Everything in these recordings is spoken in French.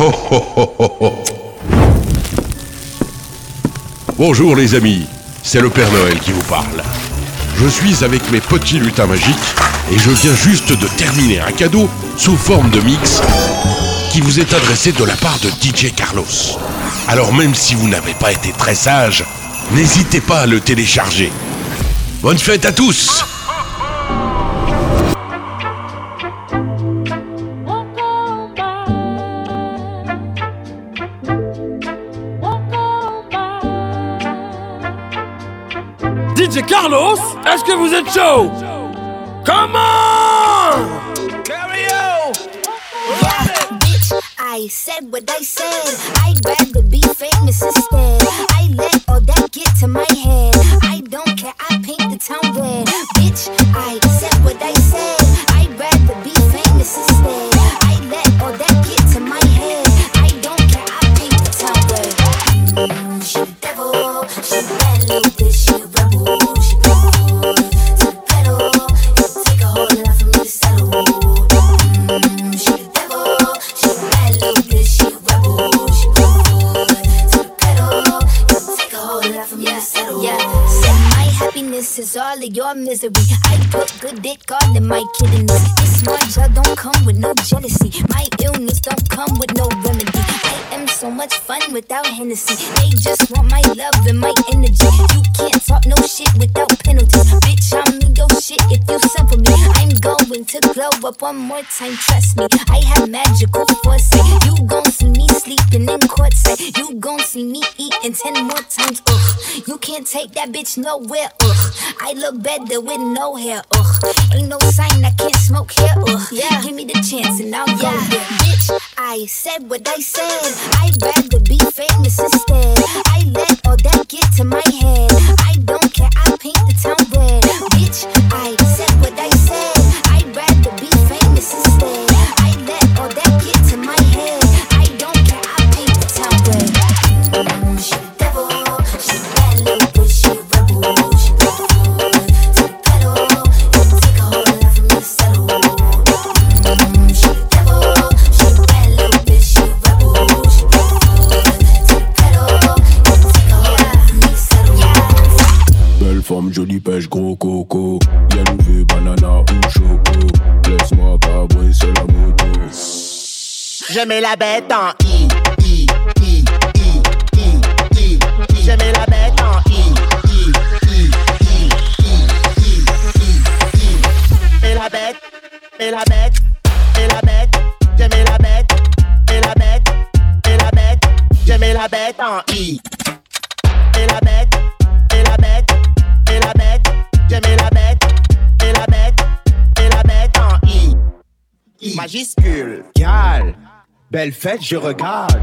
Bonjour les amis, c'est le Père Noël qui vous parle. Je suis avec mes petits lutins magiques et je viens juste de terminer un cadeau sous forme de mix qui vous est adressé de la part de DJ Carlos. Alors même si vous n'avez pas été très sage, n'hésitez pas à le télécharger. Bonne fête à tous Carlos, est-ce que vous êtes chaud I said what I said. I'd rather be famous instead. I let all that get to my head. I without Hennessy. They just want my love and my energy. You can't talk no shit without penalties. Bitch, I'm in your shit if you simple me. I'm going to glow up one more time, trust me. I have magical foresight. You gon' see me sleeping in courtside. You gon' see me eating ten more times. Ugh, you can't take that bitch nowhere. Ugh, I look better with no hair. Ugh, ain't no sign I can't smoke here. Ugh, yeah, give me the chance and I'll go there. Bitch, I said what I said. I'd rather be famous instead. I let all that get to my head. I don't care, I paint the town red. Bitch, I said what I said. Jolie pêche, gros coco. Y'a levé, banana ou choco. Laisse-moi cabrer, c'est la moto. Je mets la bête en I, I, la bête en I, la bête, mets la bête, mets la bête. Je la bête, mets la bête, mets la bête. Je la bête en I. Mets la bête, la bête. Mets la bête, mets la bête, mets la bête en I. I. Majuscule. Gal, belle fête, je regarde.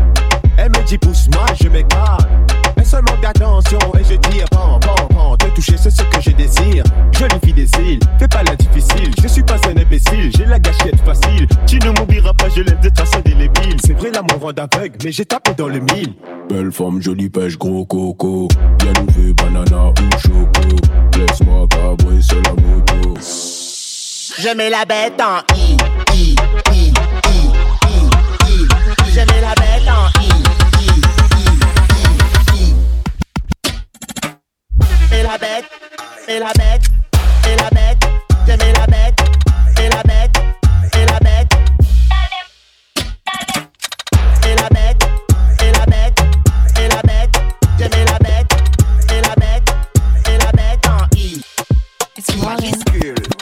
Elle me dit pousse-moi, je m'écarte. Elle seul manque d'attention et je dis bon, bon, bon. Te toucher, c'est ce que je désire. Jolie fille des îles, fais pas la difficile. Je suis pas un imbécile, j'ai la gâchette facile. Tu ne m'oublieras pas, je laisse des traces indélébiles. C'est vrai, l'amour rend aveugle, mais j'ai tapé dans le mille. Belle femme, jolie pêche, gros coco. Y'a levé, banana ou choco. Laisse-moi cabrer, c'est la moto. Je mets la bête en I, I, I, I, I, I. Je mets la bête en I, I, I, I, I. Mets la bête, mets la bête, mets la bête. Je mets la bête, mets la bête, Morning.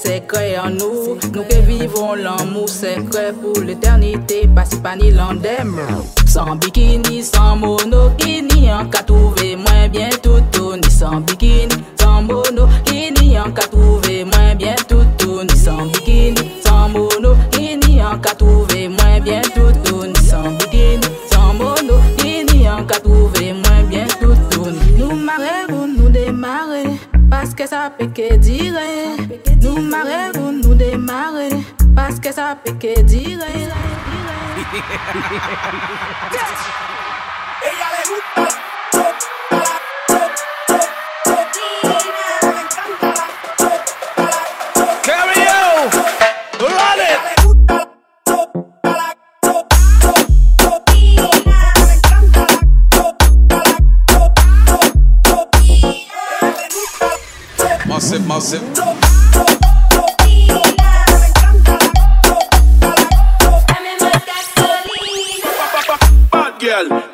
Sans bikini, sans monokini, yeah.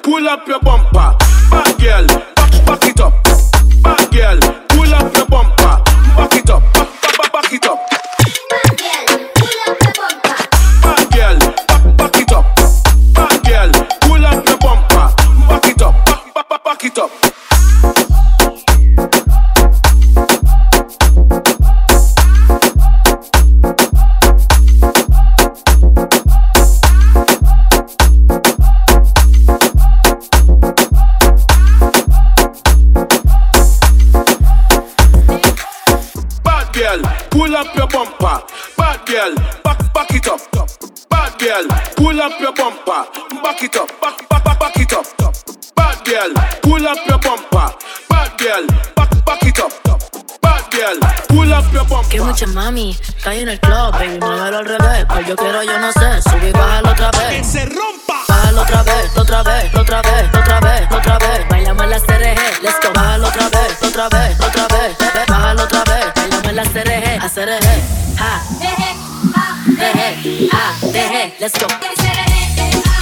Pull up your bumper. Bad girl, back, back it up. Bad girl, up your bumper, back it up, back, back, back, back it up. Bad girl, pull up your bumper. Bad girl, back, back it up. Bad girl, pull up your bumper. Que mucha mami, está en el club, baby, muévelo al revés. Pues yo quiero, yo no sé, subí, bájalo otra vez. Que se rompa. Bájalo otra vez, otra vez, otra vez, otra vez, otra vez. Bailame la CRG, let's go. Bájalo otra vez, otra vez, otra vez. Bájalo otra vez, bailame la CRG, a CRG. Ha, let's go.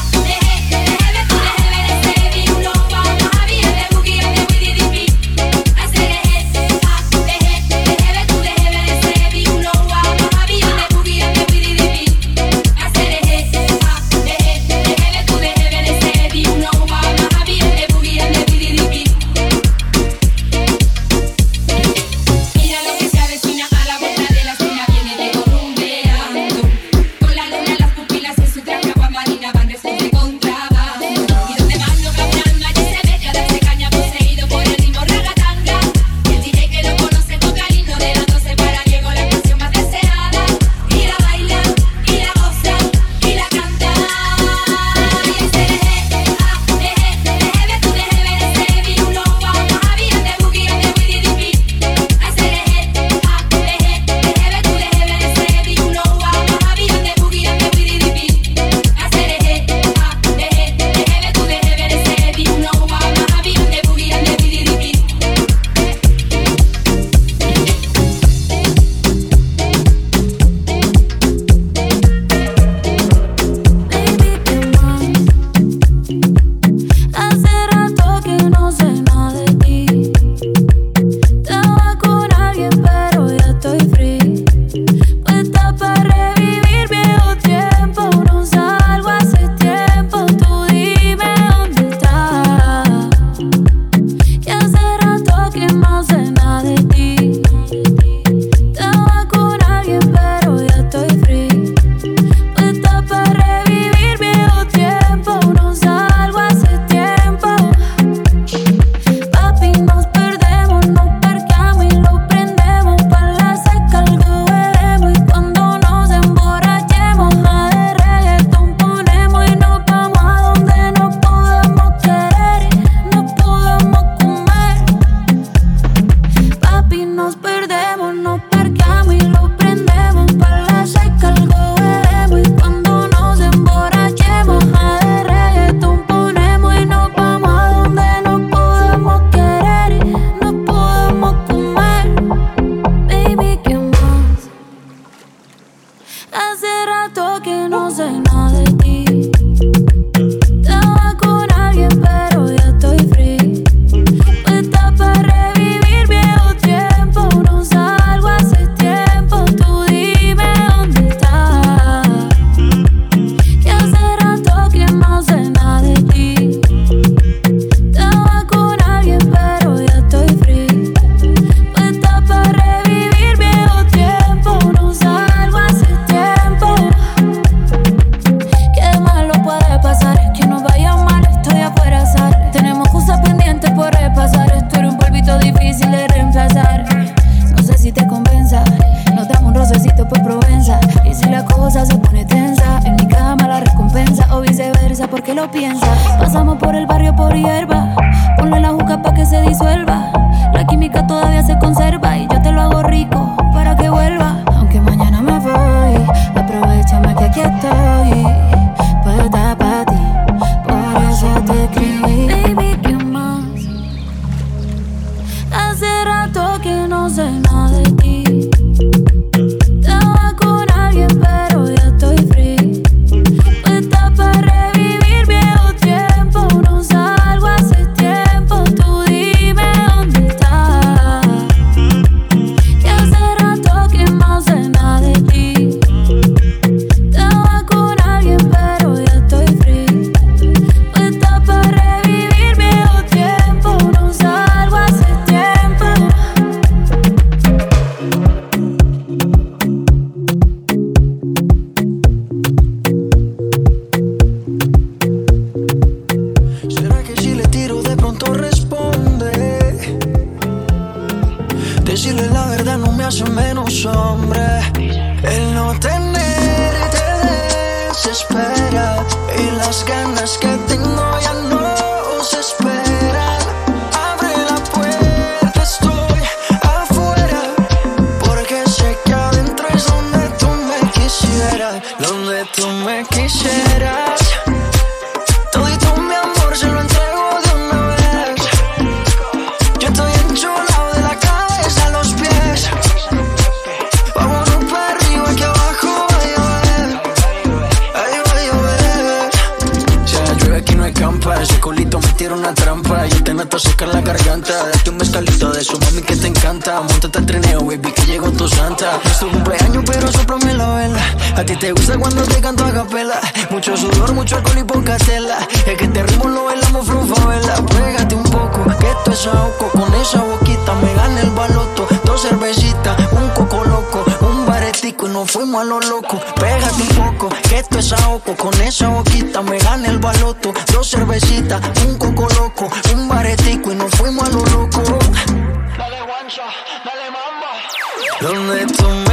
get to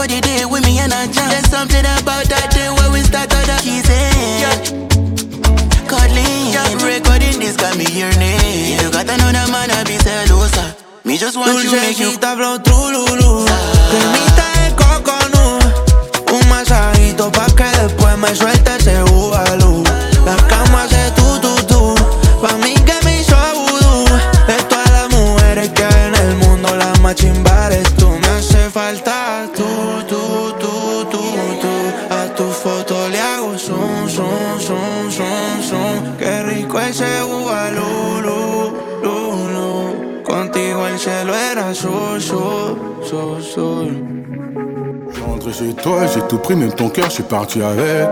for the day with me and I jam. There's something about that day when we start on the kissing. Yeah. Cuddling, yeah. recording this got me yearning. You got another man, I be celosa. Me just want you, make you flow trululú Cremita de coconut. Un masajito pa' que después me suelte ese bubalú La cama toi, j'ai tout pris, même ton cœur, je suis parti avec.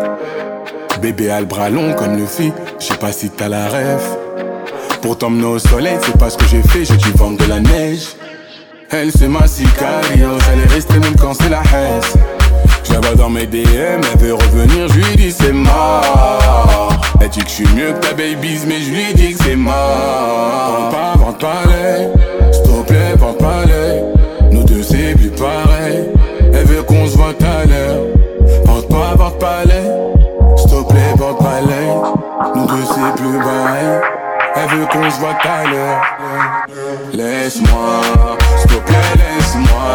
Bébé a le bras long comme le fit, je sais pas si t'as la rêve. Pour t'emmener au soleil, c'est pas ce que j'ai fait, j'ai dû vendre de la neige. Elle c'est ma sicario, elle est restée même quand c'est la haisse. Je la vois dans mes DM, elle veut revenir, je lui dis c'est mort. Elle dit que je suis mieux que ta babies, mais je lui dis que c'est mort. Vente pas, vente pas l'œil, s'il te plaît, vente pas l'œil. Nous deux c'est plus pareil. Veut qu'on se voit à l'heure. Porte pas, porte pas l'œil. S'il te plaît, porte pas l'œil. Nous deux c'est plus pareil. Elle veut qu'on se voit à l'heure. Laisse-moi, s'il te plaît, laisse-moi.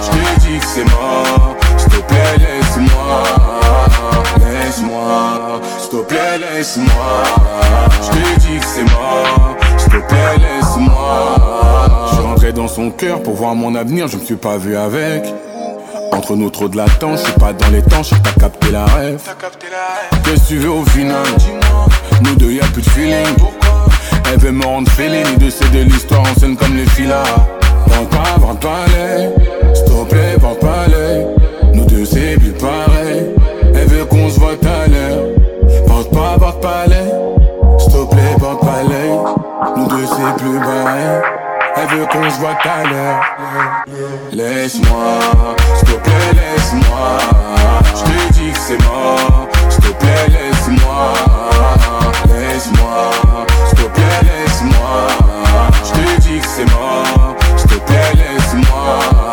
Je te dis que c'est mort. S'il te plaît, laisse-moi. Laisse-moi, s'il te plaît, laisse-moi. Je te dis que c'est mort. S'il te plaît, laisse-moi. Je rentré dans son cœur pour voir mon avenir, je me suis pas vu avec. Entre nous trop de latence, je suis pas dans les temps, je t'as capté la rêve. Qu'est-ce que tu veux au final Nous deux y'a plus de feeling. Elle veut me rendre fêlé, ni de c'est de l'histoire en scène comme les filas. Vente pas, vente pas l'œil. S'il te plaît, pas l'œil. Nous deux c'est plus pareil. Elle veut qu'on se voit à l'heure. Porte pas, porte pas l'œil. S'il plaît, porte pas l'œil. Nous deux c'est plus pareil. Elle veut qu'on se voit à l'heure. Laisse-moi, s'il te plaît, laisse-moi. Je te dis que c'est mort. S'il te plaît, laisse-moi. Laisse-moi, s'il te plaît, laisse-moi. Je te dis que c'est mort. S'il te plaît, laisse-moi.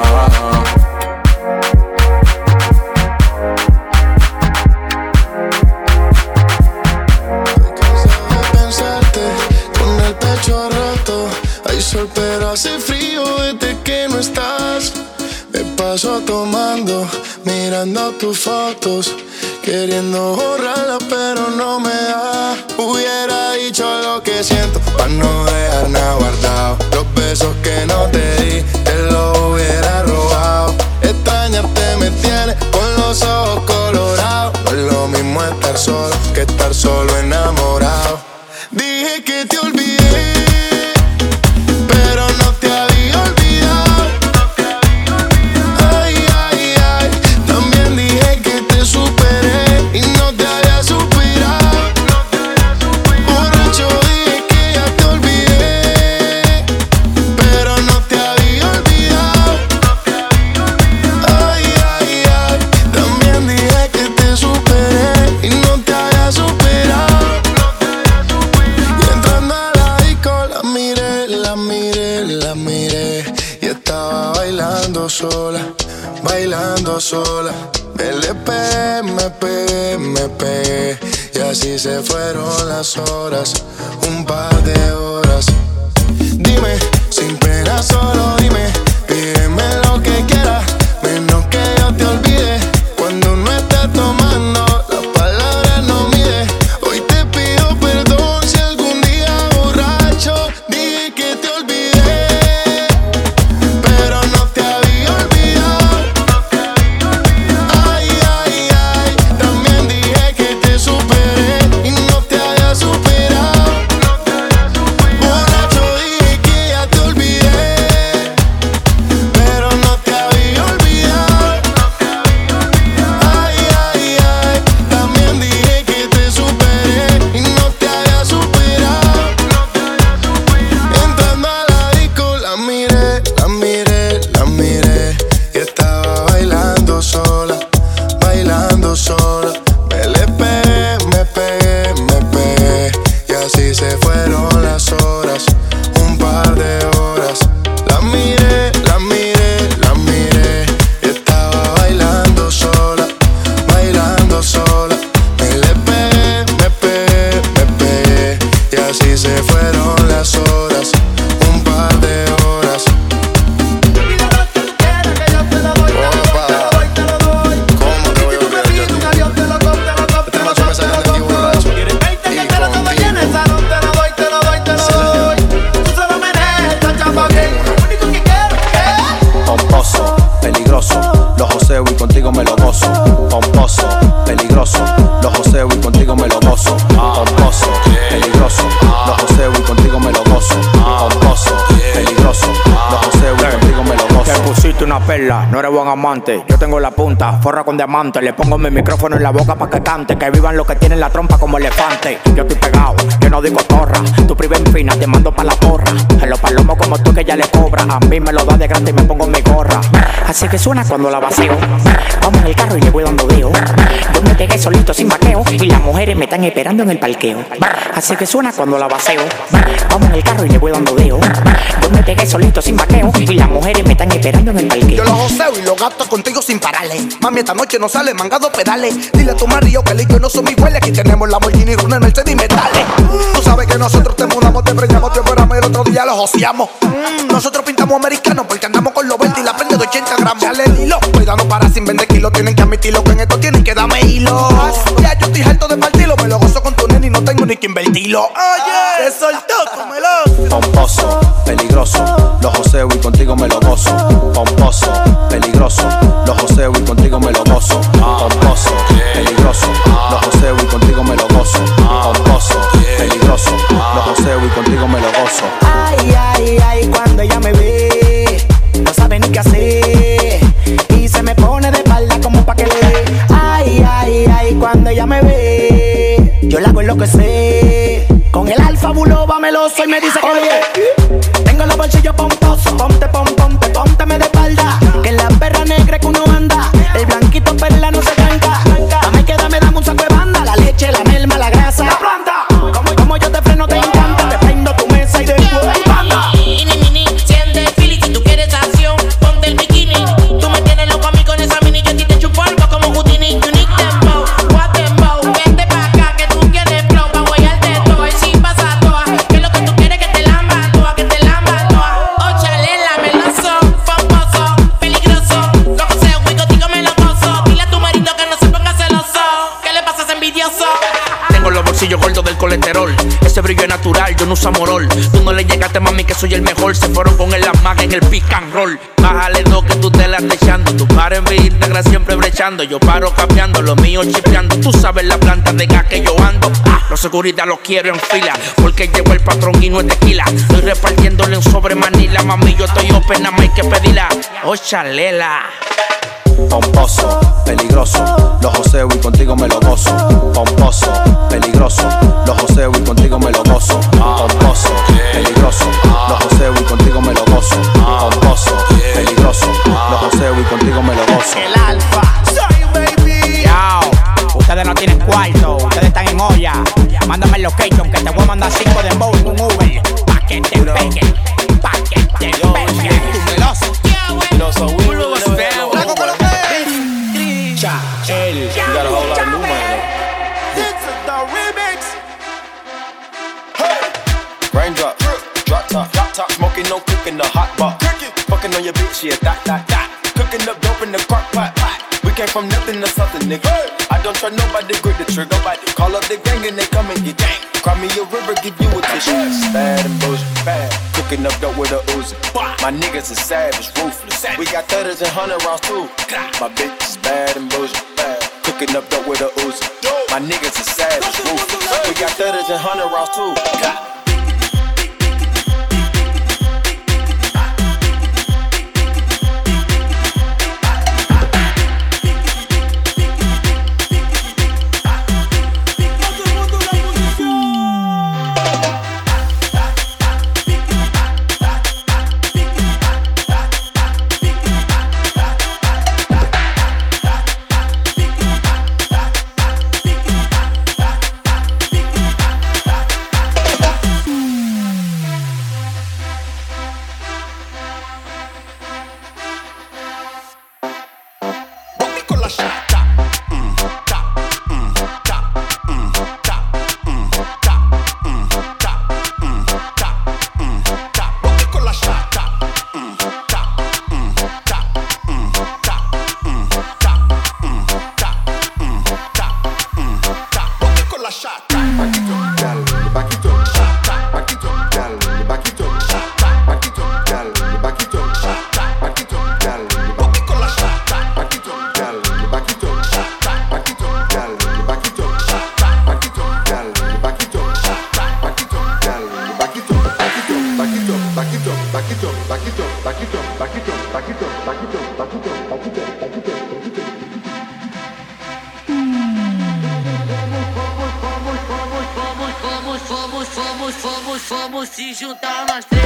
Mirando tus fotos. Queriendo borrarla, pero no me da. Hubiera dicho lo que siento, para no dejar nada guardado. Los besos que no te di, te los hubiera robado. Extrañarte me tiene con los ojos colorados. Es lo mismo estar solo que estar solo enamorado. Las horas, no eres buen amante. Yo tengo la punta, forra con diamante. Le pongo mi micrófono en la boca pa' que cante. Que vivan los que tienen la trompa como elefante. Yo estoy pegado, yo no digo torra. Tu priva fina, te mando pa' la porra. En los palomos como tú que ya le cobra. A mí me lo da de grande y me pongo mi gorra. Así que suena cuando la vacío. Vamos en el carro y le voy dando deo. Yo me pegué solito sin vaqueo. Y las mujeres me están esperando en el parqueo. Así que suena cuando la vacío. Vamos en el carro y le voy dando deo. Yo me pegué solito sin vaqueo. Y las mujeres me están esperando en el parqueo. Yo lo joseo y lo gasto contigo sin pararle. Mami, esta noche no sale mangado pedales. Dile a tu marido que el yo no son iguales. Aquí tenemos la Lamborghini, Runner, Mercedes y metales. Tú sabes que nosotros te mudamos, te preñamos, te operamos y el otro día los joseamos. Nosotros pintamos americanos porque andamos con los 20 y la prende de 80 gramos. Dale el hilo, cuidado no para sin vender kilos. Tienen que admitirlo que en esto tienen que darme hilo. Ya yo estoy harto de partirlo, me lo gozo con tu nene y no tengo ni que invertirlo. Oye, te soltó, tómelo. Pomposo, peligroso, los joseo y contigo me lo gozo. Pomposo, peligroso, los joseo y contigo me lo gozo. Pomposo, peligroso, meloso y me dice que Oye, tengo los bolsillos pomposos. Ponte, pom, soy el mejor. Se fueron con el magas en el pick and roll. Bájale dos que tú te la estás echando. Tu par en Instagram siempre brechando. Yo paro capeando, lo mío chipeando. Tú sabes la planta de gas que yo ando. Ah, los seguridad los quiero en fila. Porque llegó el patrón y no es tequila. Estoy repartiéndole un sobre manila. Mami, yo estoy open, nada más hay que pedirla. Oh, chalela. Pomposo, peligroso, los joseo y contigo me lo gozo. Pomposo, peligroso, los joseo y contigo me lo gozo. Pomposo, peligroso, los joseo y contigo me lo gozo. Pomposo, peligroso, los joseo y contigo me lo gozo. El alfa. Soy baby. Yo, ustedes no tienen cuarto, ustedes están en olla. Mándame el location que te voy a mandar cinco de en un Uber. Pa' que te peguen, smoking, no cooking, the hot pot. Fucking on your bitch, yeah, that, that, that. Cooking up dope in the crock pot. We came from nothing to something, nigga. I don't try nobody, grip the trigger. Call up the gang and they come and get gang. Cry me a river, give you a tissue. Bad and bullshit, bad. Cooking up dope with a Uzi. My niggas is savage, ruthless. We got thudders and hundred rounds too. My bitch is bad and bullshit, bad. Cooking up dope with a Uzi. My niggas is savage, ruthless. We got thudders and hundred rounds too. juntar nós três.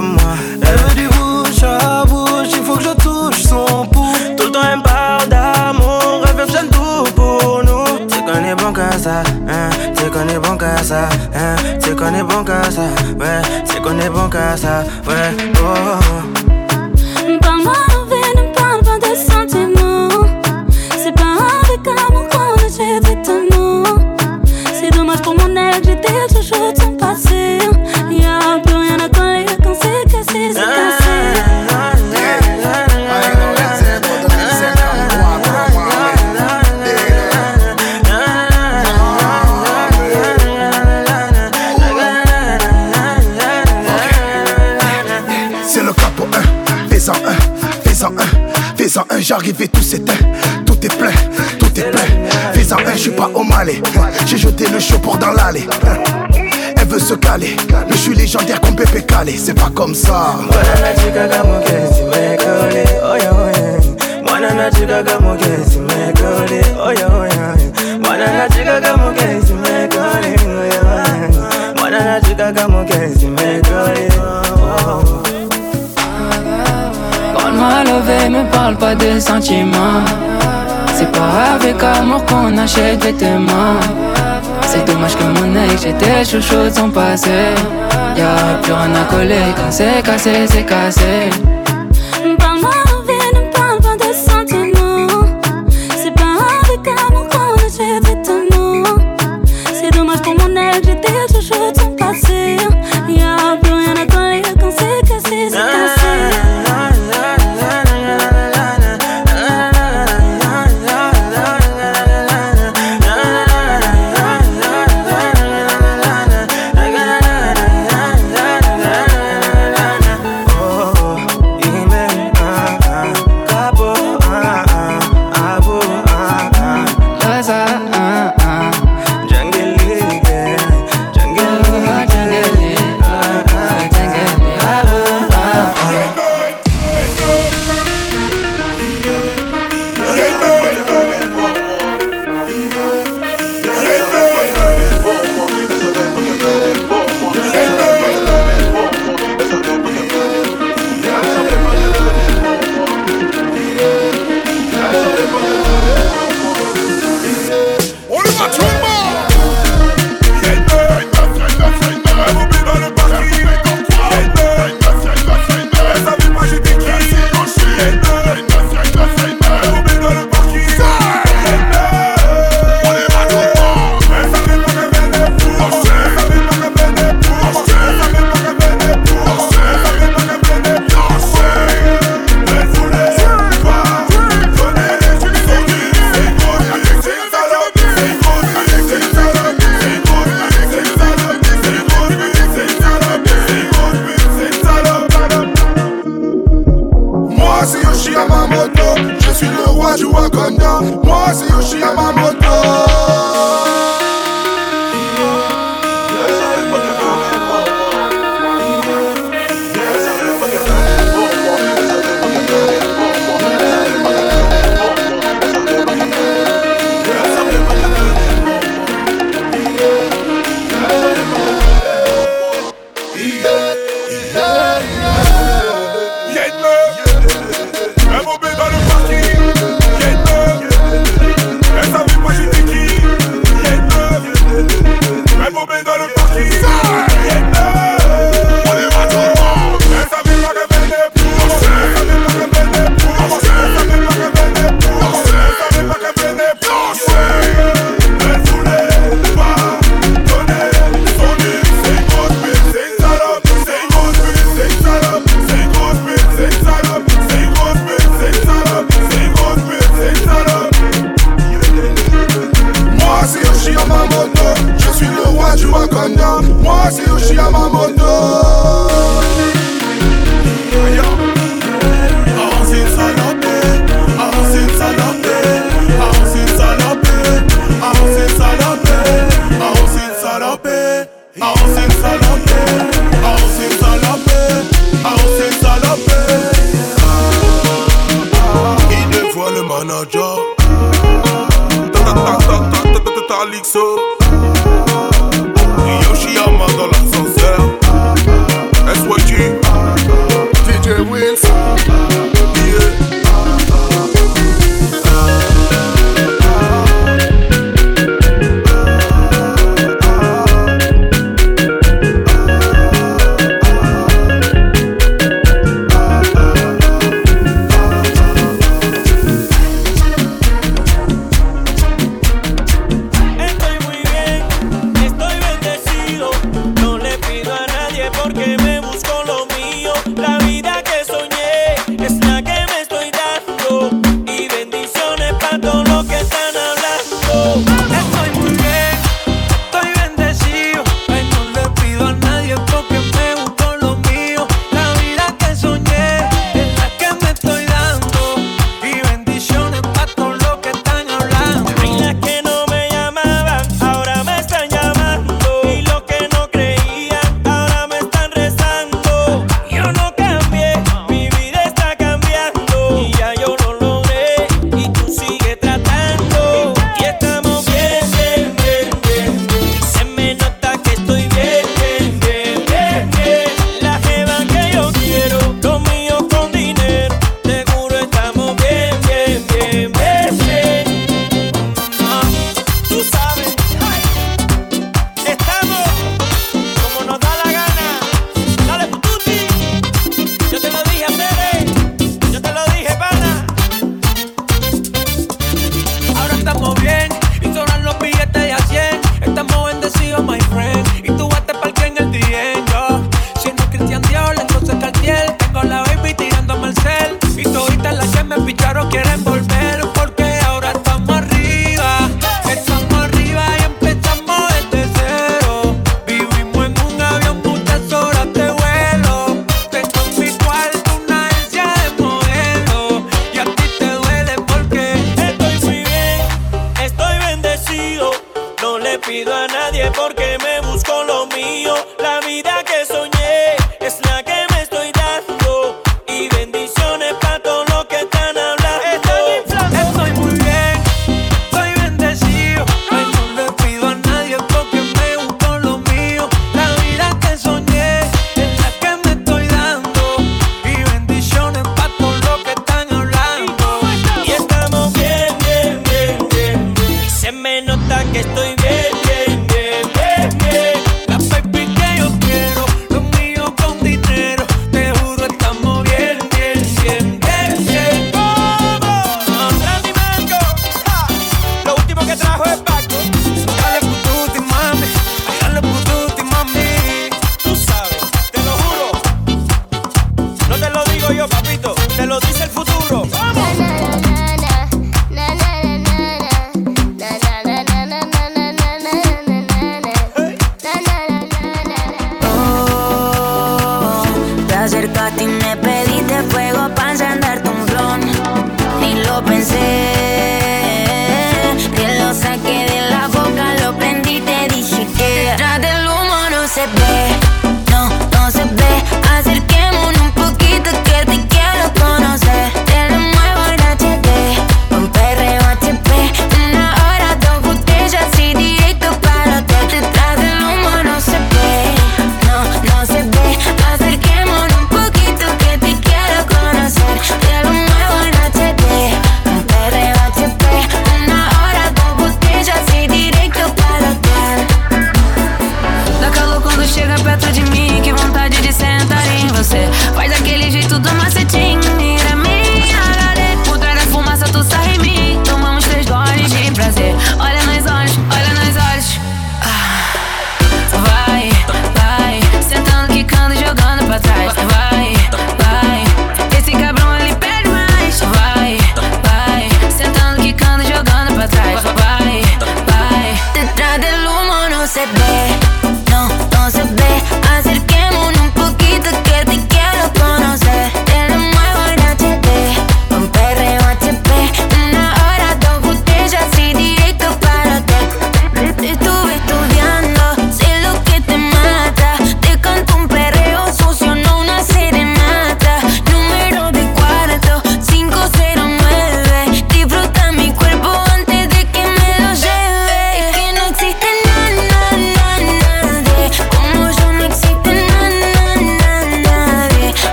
Moi. Elle veut du bouche à bouche, il faut que je touche son pouls. Tout le temps, elle parle d'amour, elle veut que tout pour nous. Qu'on est bon qu'à ça, hein, qu'on est bon qu'à ça, hein, qu'on est bon qu'à ça, ouais, qu'on est bon qu'à ça, ouais, oh. J'arrive tout s'éteint, tout est plein, tout est plein. Je suis pas au malais, j'ai jeté le show pour dans l'allée. Elle veut se caler, mais je suis légendaire comme Pépé Calé, c'est pas comme ça. Levé, me parle pas de sentiments. C'est pas avec amour qu'on achète vêtements. C'est dommage que mon ex, j'étais chouchou de son passé. Y'a plus rien à coller quand c'est cassé, c'est cassé.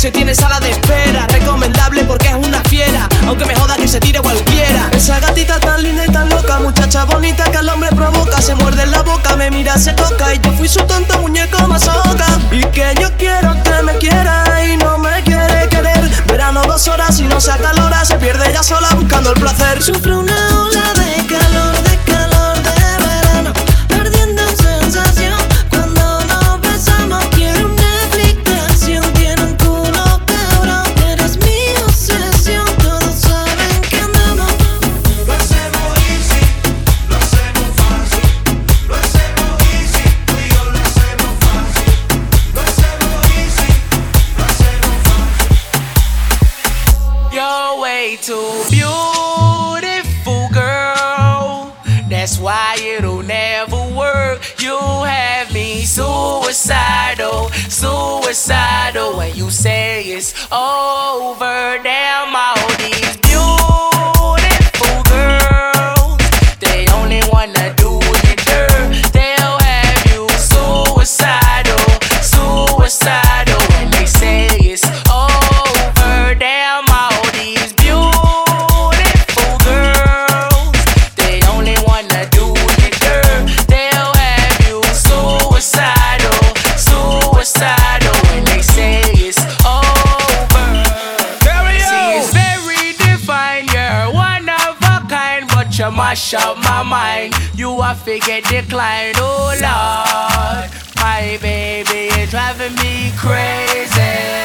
gimnasio tiene sala de espera. Recomendable porque es una fiera, aunque me joda que se tire cualquiera. Esa gatita tan linda y tan loca, muchacha bonita que al hombre provoca. Se muerde en la boca, me mira, se toca. Y yo fui su tonto muñeco más ahoga. Y que yo quiero que me quiera y no me quiere querer. Verano dos horas y no se acalora, se pierde ella sola buscando el placer. Sufre una ola de calor. mash up my mind. You are figure declined. oh Lord. My baby is driving me crazy.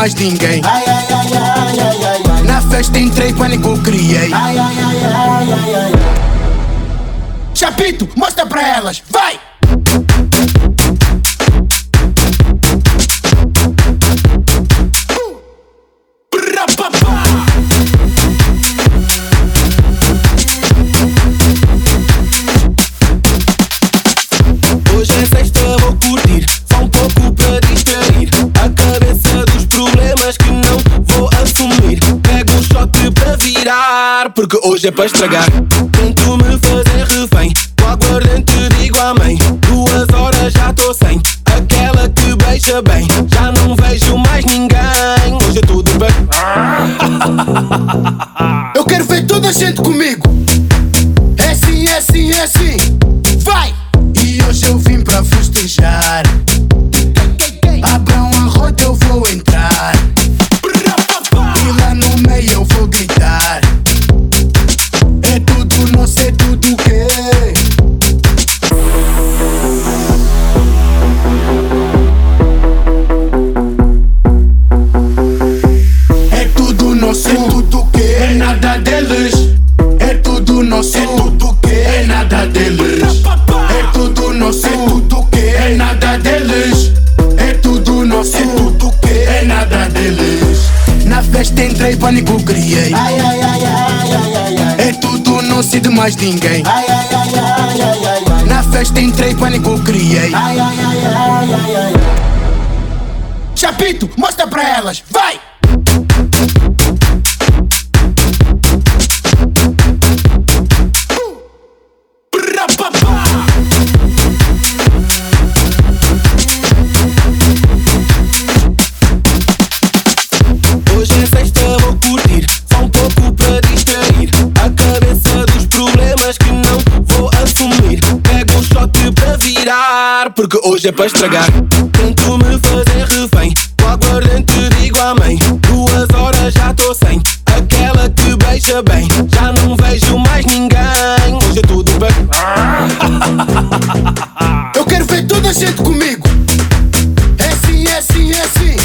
mais ninguém. porque hoje é para estragar. Tento me fazer refém, com aguardente digo amém. Duas horas já tô sem, aquela que beija bem. Já não vejo mais ninguém, hoje é tudo bem. Eu quero ver toda a gente comigo. É sim, é sim, é sim. de mais ninguém. Ai, ai, ai, Na festa entrei, pânico criei. Chapito, mostra pra elas. porque hoje é para estragar. Tento me fazer refém, com aguardente digo amém. Duas horas já tô sem, aquela que beija bem. Já não vejo mais ninguém, hoje é tudo bem. Eu quero ver toda a gente comigo. É sim, é sim, é sim.